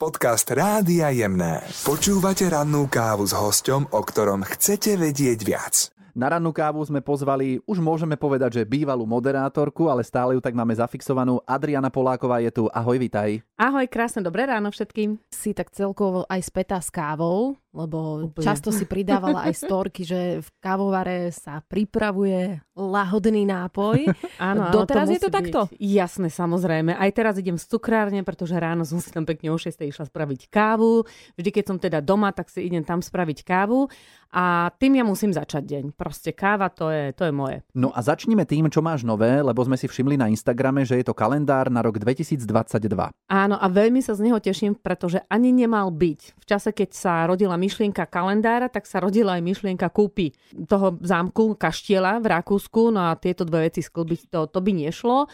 Podcast Rádia Jemné. Počúvate rannú kávu s hosťom, o ktorom chcete vedieť viac. Na rannú kávu sme pozvali, už môžeme povedať, že bývalú moderátorku, ale stále ju tak máme zafixovanú. Adriana Poláková je tu. Ahoj, vitaj. Ahoj, krásne dobré ráno všetkým. Si tak celkovo aj spätá s kávou, lebo Úplne. často si pridávala aj storky, že v kávovare sa pripravuje lahodný nápoj. Áno, áno, Doteraz to je to musí takto? Byť. Jasné, samozrejme. Aj teraz idem z cukrárne, pretože ráno som si tam pekne o 6 išla spraviť kávu. Vždy, keď som teda doma, tak si idem tam spraviť kávu. A tým ja musím začať deň. Proste káva, to je, to je moje. No a začnime tým, čo máš nové, lebo sme si všimli na Instagrame, že je to kalendár na rok 2022. Áno, a veľmi sa z neho teším, pretože ani nemal byť. V čase, keď sa rodila myšlienka kalendára, tak sa rodila aj myšlienka kúpy toho zámku Kaštiela v Rakúsku. No a tieto dve veci sklbiť, to, to by nešlo.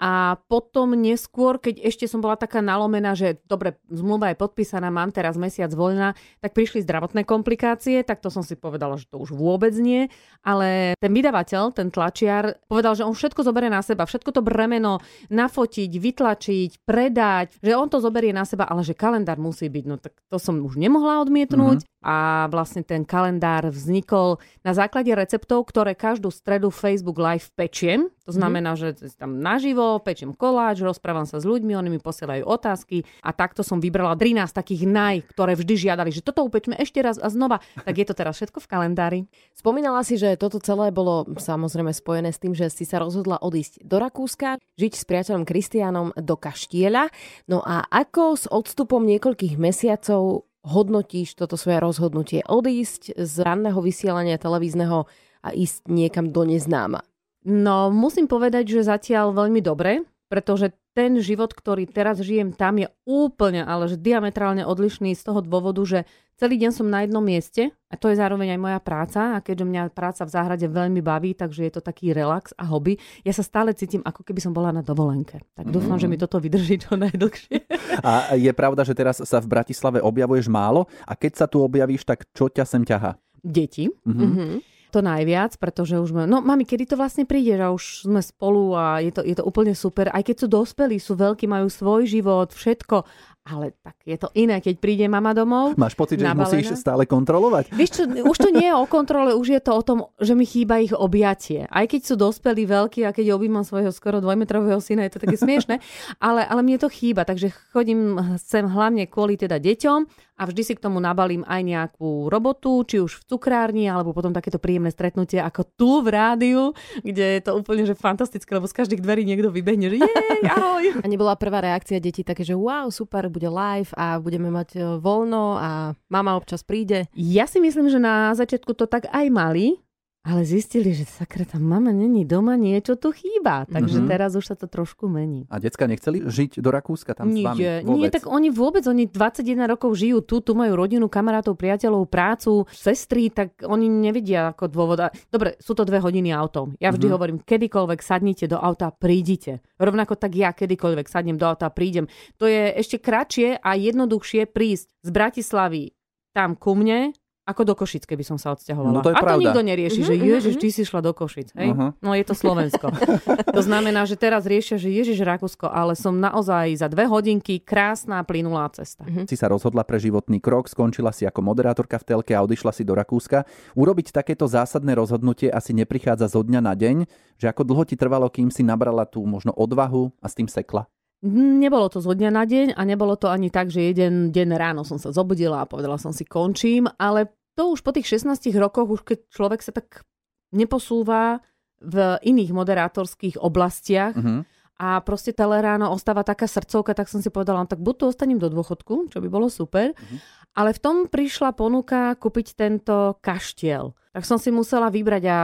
A potom neskôr, keď ešte som bola taká nalomená, že dobre, zmluva je podpísaná, mám teraz mesiac voľna, tak prišli zdravotné komplikácie, tak to som si povedala, že to už vôbec nie. Ale ten vydavateľ, ten tlačiar, povedal, že on všetko zoberie na seba, všetko to bremeno nafotiť, vytlačiť, predať, že on to zoberie na seba, ale že kalendár musí byť. No tak to som už nemohla odmietnúť. Mm-hmm. A vlastne ten kalendár vznikol na základe receptov, ktoré každú stredu Facebook Live pečiem. To znamená, mm-hmm. že tam naživo pečiem koláč, rozprávam sa s ľuďmi, oni mi posielajú otázky a takto som vybrala 13 takých naj, ktoré vždy žiadali, že toto upečme ešte raz a znova. Tak je to teraz všetko v kalendári. Spomínala si, že toto celé bolo samozrejme spojené s tým, že si sa rozhodla odísť do Rakúska, žiť s priateľom Kristianom do Kaštieľa. No a ako s odstupom niekoľkých mesiacov hodnotíš toto svoje rozhodnutie odísť z ranného vysielania televízneho a ísť niekam do neznáma? No, musím povedať, že zatiaľ veľmi dobre, pretože ten život, ktorý teraz žijem tam, je úplne, ale že diametrálne odlišný z toho dôvodu, že celý deň som na jednom mieste a to je zároveň aj moja práca a keďže mňa práca v záhrade veľmi baví, takže je to taký relax a hobby, ja sa stále cítim, ako keby som bola na dovolenke. Tak dúfam, mm. že mi toto vydrží čo najdlhšie. A je pravda, že teraz sa v Bratislave objavuješ málo a keď sa tu objavíš, tak čo ťa sem ťaha? Deti. Mhm. Mm-hmm. To najviac, pretože už sme, no mami, kedy to vlastne príde, že už sme spolu a je to, je to úplne super. Aj keď sú dospelí, sú veľkí, majú svoj život, všetko, ale tak je to iné, keď príde mama domov. Máš pocit, že ich Nabalená? musíš stále kontrolovať? Vieš čo, už to nie je o kontrole, už je to o tom, že mi chýba ich objatie. Aj keď sú dospelí, veľkí a keď objímam svojho skoro dvojmetrového syna, je to také smiešne, ale, ale mne to chýba, takže chodím sem hlavne kvôli teda deťom a vždy si k tomu nabalím aj nejakú robotu, či už v cukrárni, alebo potom takéto príjemné stretnutie ako tu v rádiu, kde je to úplne že fantastické, lebo z každých dverí niekto vybehne, že jej, ahoj. A nebola prvá reakcia detí také, že wow, super, bude live a budeme mať e, voľno a mama občas príde. Ja si myslím, že na začiatku to tak aj mali, ale zistili, že sakra, tam mama není doma, niečo tu chýba. Takže Mhm. teraz už sa to trošku mení. A decka nechceli žiť do Rakúska tam s vami? Nie, Vôbec? nie, tak oni vôbec, oni 21 rokov žijú tu, tu majú rodinu, kamarátov, priateľov, prácu, sestry, tak oni nevedia ako dôvod. Dobre, sú to dve hodiny autom. Ja vždy Mhm. hovorím, kedykoľvek sadnite do auta, prídite. Rovnako tak ja kedykoľvek sadnem do auta, prídem. To je ešte kratšie a jednoduchšie prísť z Bratislavy tam ku mne, ako do Košic, keby som sa odsťahovala. No to je a to pravda. nikto nerieši, že Mhm, ježiš, mhm. ty si šla do Košic. Hej? Aha. No je to Slovensko. to znamená, že teraz riešia, že ježiš Rakúsko, ale som naozaj za dve hodinky krásna plynulá cesta. Mhm. si sa rozhodla pre životný krok, skončila si ako moderátorka v telke a odišla si do Rakúska. Urobiť takéto zásadné rozhodnutie asi neprichádza zo dňa na deň, že ako dlho ti trvalo, kým si nabrala tú možno odvahu a s tým sekla? Nebolo to zo dňa na deň a nebolo to ani tak, že jeden deň ráno som sa zobudila a povedala som si končím, ale to už po tých 16 rokoch, už keď človek sa tak neposúva v iných moderátorských oblastiach, Uh-huh. a proste ráno ostáva taká srdcovka, tak som si povedala, no tak buď tu ostanem do dôchodku, čo by bolo super, Mhm. ale v tom prišla ponuka kúpiť tento kaštiel. Tak som si musela vybrať a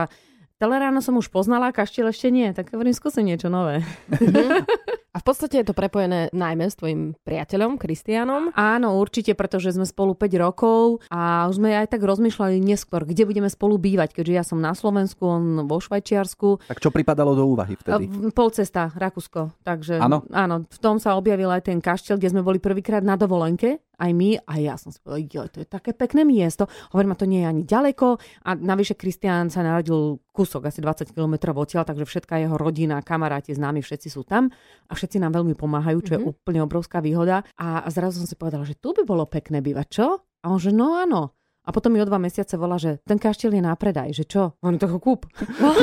Teleráno som už poznala, kaštiel ešte nie, tak hovorím, skúsim niečo nové. A v podstate je to prepojené najmä s tvojim priateľom Kristianom. Áno, určite, pretože sme spolu 5 rokov a už sme aj tak rozmýšľali neskôr, kde budeme spolu bývať, keďže ja som na Slovensku, on vo Švajčiarsku. Tak čo pripadalo do úvahy vtedy? V- Pol cesta, Rakúsko. Takže Áno? áno, v tom sa objavil aj ten kaštiel, kde sme boli prvýkrát na dovolenke aj my. A ja som si povedala, jo, to je také pekné miesto. Hovorím, a to nie je ani ďaleko. A navyše Kristián sa narodil kúsok, asi 20 km odtiaľ, takže všetká jeho rodina, kamaráti, známi, všetci sú tam a všetci nám veľmi pomáhajú, čo mm-hmm. je úplne obrovská výhoda. A zrazu som si povedala, že tu by bolo pekné bývať, čo? A on že no áno. A potom mi o dva mesiace volá, že ten kaštiel je na predaj, že čo? On to ho kúp.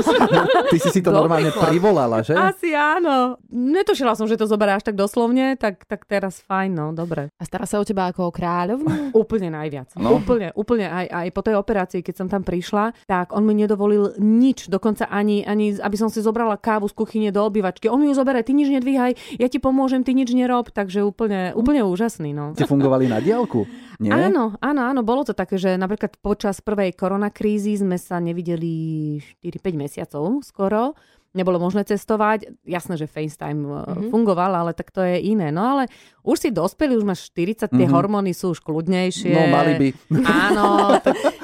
Ty si si to normálne privolala, že? Asi áno. Netušila som, že to zoberáš tak doslovne, tak, tak teraz fajn, no, dobre. A stará sa o teba ako o kráľovnú? úplne najviac. No. Úplne, úplne. Aj, aj po tej operácii, keď som tam prišla, tak on mi nedovolil nič, dokonca ani, ani aby som si zobrala kávu z kuchyne do obývačky. On mi ju zoberie, ty nič nedvíhaj, ja ti pomôžem, ty nič nerob, takže úplne, úplne úžasný. No. Ste fungovali na diálku? Nie? Áno, áno, áno, bolo to také, že napríklad počas prvej koronakrízy sme sa nevideli 4-5 mesiacov skoro. Nebolo možné cestovať. Jasné, že FaceTime mm-hmm. fungoval, ale tak to je iné. No ale už si dospeli, už máš 40, tie mm-hmm. hormóny sú už kľudnejšie. No, mali by. Áno,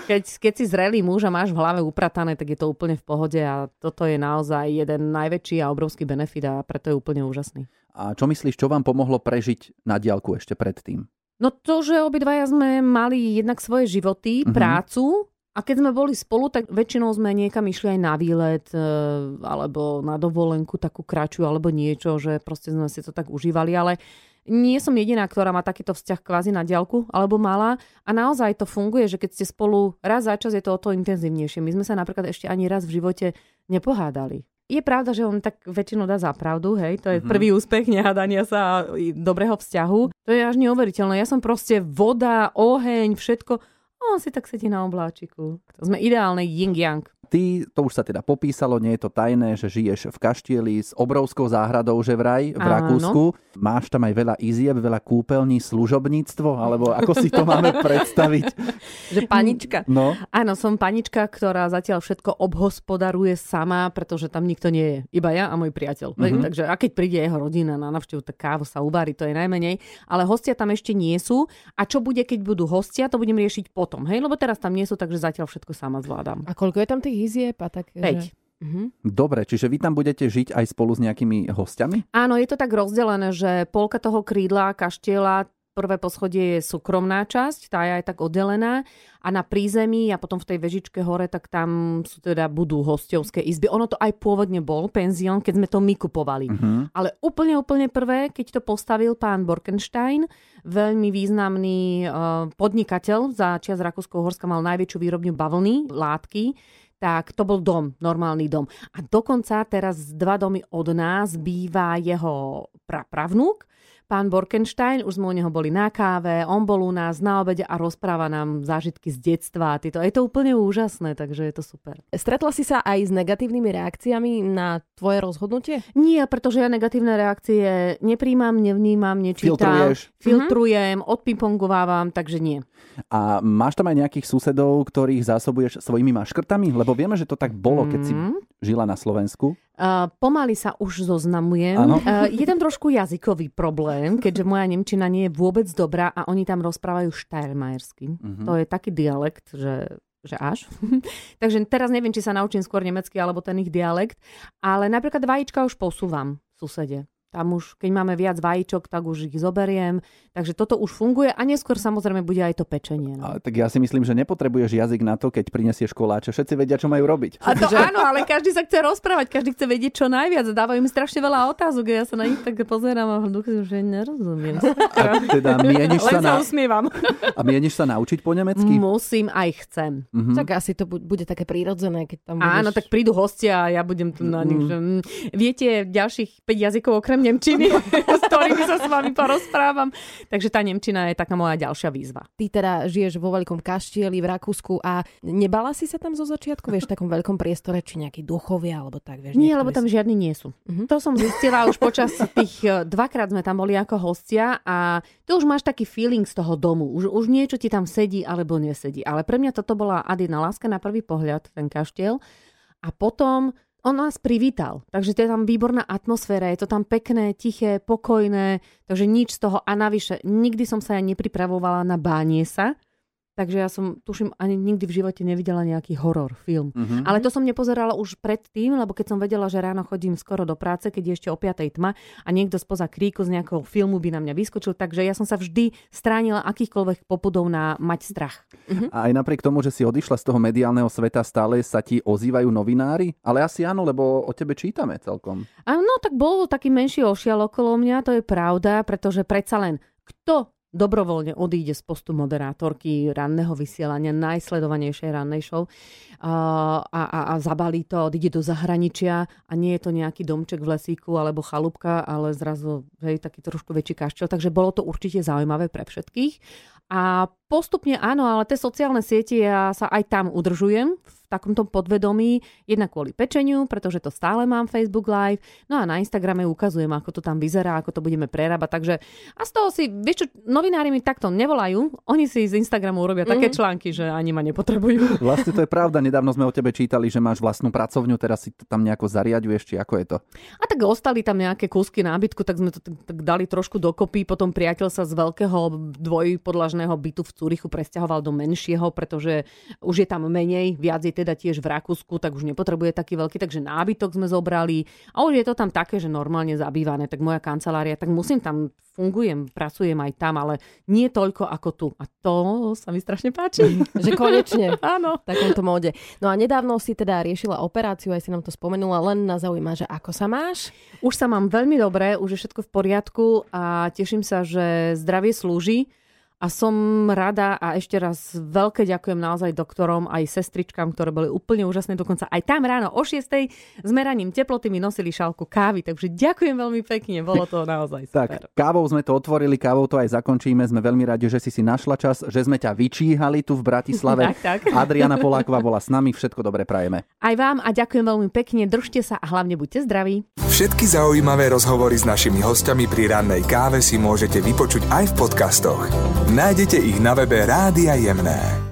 keď, keď si zrelý muž a máš v hlave upratané, tak je to úplne v pohode a toto je naozaj jeden najväčší a obrovský benefit a preto je úplne úžasný. A čo myslíš, čo vám pomohlo prežiť na diálku ešte predtým? No to, že obidvaja sme mali jednak svoje životy, uh-huh. prácu a keď sme boli spolu, tak väčšinou sme niekam išli aj na výlet e, alebo na dovolenku takú kraču alebo niečo, že proste sme si to tak užívali, ale nie som jediná, ktorá má takýto vzťah kvázi na diaľku alebo mala a naozaj to funguje, že keď ste spolu raz za čas je to o to intenzívnejšie. My sme sa napríklad ešte ani raz v živote nepohádali je pravda, že on tak väčšinou dá za pravdu, hej, to je mm-hmm. prvý úspech nehádania sa dobrého vzťahu. To je až neuveriteľné. Ja som proste voda, oheň, všetko. On si tak sedí na obláčiku. To sme ideálne yin-yang. Ty, to už sa teda popísalo, nie je to tajné, že žiješ v kaštieli s obrovskou záhradou, že vraj v Áno. Rakúsku. Máš tam aj veľa izieb, veľa kúpeľní, služobníctvo, alebo ako si to máme predstaviť? že panička. No. Áno, som panička, ktorá zatiaľ všetko obhospodaruje sama, pretože tam nikto nie je. Iba ja a môj priateľ. Mm-hmm. Takže a keď príde jeho rodina na navštevu, tak kávu sa uvarí, to je najmenej. Ale hostia tam ešte nie sú. A čo bude, keď budú hostia, to budem riešiť potom. Hej, lebo teraz tam nie sú, takže zatiaľ všetko sama zvládam. A koľko je tam tých izieb a tak? 5. Že... Uh-huh. Dobre, čiže vy tam budete žiť aj spolu s nejakými hostiami? Áno, je to tak rozdelené, že polka toho krídla kaštieľa prvé poschodie je súkromná časť, tá je aj tak oddelená a na prízemí a potom v tej vežičke hore, tak tam sú teda budú hostovské izby. Ono to aj pôvodne bol penzión, keď sme to my kupovali. Uh-huh. Ale úplne, úplne prvé, keď to postavil pán Borkenstein, veľmi významný uh, podnikateľ za čas Rakúsko-Horska mal najväčšiu výrobňu bavlny, látky, tak to bol dom, normálny dom. A dokonca teraz dva domy od nás býva jeho prapravnúk, pán Borkenstein, už sme u neho boli na káve, on bol u nás na obede a rozpráva nám zážitky z detstva. Tyto. Je to úplne úžasné, takže je to super. Stretla si sa aj s negatívnymi reakciami na tvoje rozhodnutie? Nie, pretože ja negatívne reakcie nepríjmam, nevnímam, nečítam. Filtruješ? Filtrujem, mm-hmm. odpingpongovávam, takže nie. A máš tam aj nejakých susedov, ktorých zásobuješ svojimi maškrtami? Lebo vieme, že to tak bolo, keď si mhm. žila na Slovensku. Pomaly sa už zoznamujem. Uh, je tam trošku jazykový problém, keďže moja Nemčina nie je vôbec dobrá a oni tam rozprávajú štajrmajersky. Uh-huh. To je taký dialekt, že že až. Takže teraz neviem, či sa naučím skôr nemecky alebo ten ich dialekt, ale napríklad vajíčka už posúvam susede. Tam už, keď máme viac vajíčok, tak už ich zoberiem. Takže toto už funguje a neskôr samozrejme bude aj to pečenie. No. Ale, tak ja si myslím, že nepotrebuješ jazyk na to, keď prinesieš koláče. Všetci vedia, čo majú robiť. A to áno, ale každý sa chce rozprávať, každý chce vedieť čo najviac. Dávajú mi strašne veľa otázok a ja sa na nich tak pozerám a duchu, že nerozumiem. A teda mieniš sa, na... sa usmievam. A mieniš sa naučiť po nemecky? Musím aj chcem. Mm-hmm. Tak asi to bude také prírodzené, keď tam budeš... Áno, tak prídu hostia a ja budem tu na nich. Mm. Že... Viete ďalších 5 jazykov okrem Nemčiny? s ktorými sa s vami porozprávam. Takže tá Nemčina je taká moja ďalšia výzva. Ty teda žiješ vo veľkom kaštieli v Rakúsku a nebala si sa tam zo začiatku, vieš, v takom veľkom priestore, či nejakí duchovia alebo tak, vieš? Nie, lebo tam žiadni nie sú. Uh-huh. To som zistila už počas tých, e, dvakrát sme tam boli ako hostia a ty už máš taký feeling z toho domu. Už, už niečo ti tam sedí alebo nesedí. Ale pre mňa toto bola Adina láska na prvý pohľad, ten kaštiel. A potom on nás privítal, takže to je tam výborná atmosféra, je to tam pekné, tiché, pokojné, takže nič z toho. A navyše nikdy som sa ja nepripravovala na bánie sa, takže ja som, tuším, ani nikdy v živote nevidela nejaký horor film. Mhm. Ale to som nepozerala už predtým, lebo keď som vedela, že ráno chodím skoro do práce, keď je ešte o 5. tma a niekto spoza kríku z nejakého filmu by na mňa vyskočil, takže ja som sa vždy stránila akýchkoľvek popudov na mať strach. A aj napriek tomu, že si odišla z toho mediálneho sveta, stále sa ti ozývajú novinári? Ale asi áno, lebo o tebe čítame celkom. A no, tak bol taký menší ošial okolo mňa, to je pravda, pretože predsa len kto dobrovoľne odíde z postu moderátorky ranného vysielania, najsledovanejšej rannej show a, a, a zabalí to, odíde do zahraničia a nie je to nejaký domček v lesíku alebo chalúbka, ale zrazu hej, taký trošku väčší kaštel. Takže bolo to určite zaujímavé pre všetkých. A postupne áno, ale tie sociálne siete ja sa aj tam udržujem v takomto podvedomí, jednak kvôli pečeniu, pretože to stále mám Facebook Live, no a na Instagrame ukazujem, ako to tam vyzerá, ako to budeme prerábať, takže a z toho si, vieš čo, novinári mi takto nevolajú, oni si z Instagramu urobia mm. také články, že ani ma nepotrebujú. Vlastne to je pravda, nedávno sme o tebe čítali, že máš vlastnú pracovňu, teraz si to tam nejako zariaduješ, či ako je to? A tak ostali tam nejaké kúsky nábytku, tak sme to tak, tak dali trošku dokopy, potom priateľ sa z veľkého dvojpodlažného bytu v Cúrichu presťahoval do menšieho, pretože už je tam menej, viac je teda tiež v Rakúsku, tak už nepotrebuje taký veľký, takže nábytok sme zobrali a už je to tam také, že normálne zabývané, tak moja kancelária, tak musím tam, fungujem, pracujem aj tam, ale nie toľko ako tu. A to sa mi strašne páči. že konečne. Áno. V takomto móde. No a nedávno si teda riešila operáciu, aj si nám to spomenula, len na zaujíma, že ako sa máš? Už sa mám veľmi dobre, už je všetko v poriadku a teším sa, že zdravie slúži. A som rada a ešte raz veľké ďakujem naozaj doktorom aj sestričkám, ktoré boli úplne úžasné. Dokonca aj tam ráno o 6. s meraním teploty mi nosili šálku kávy. Takže ďakujem veľmi pekne, bolo to naozaj super. Tak, kávou sme to otvorili, kávou to aj zakončíme. Sme veľmi radi, že si si našla čas, že sme ťa vyčíhali tu v Bratislave. tak, tak. Adriana Poláková bola s nami, všetko dobre prajeme. Aj vám a ďakujem veľmi pekne, držte sa a hlavne buďte zdraví. Všetky zaujímavé rozhovory s našimi hostiami pri rannej káve si môžete vypočuť aj v podcastoch. Nájdete ich na webe Rádia Jemné.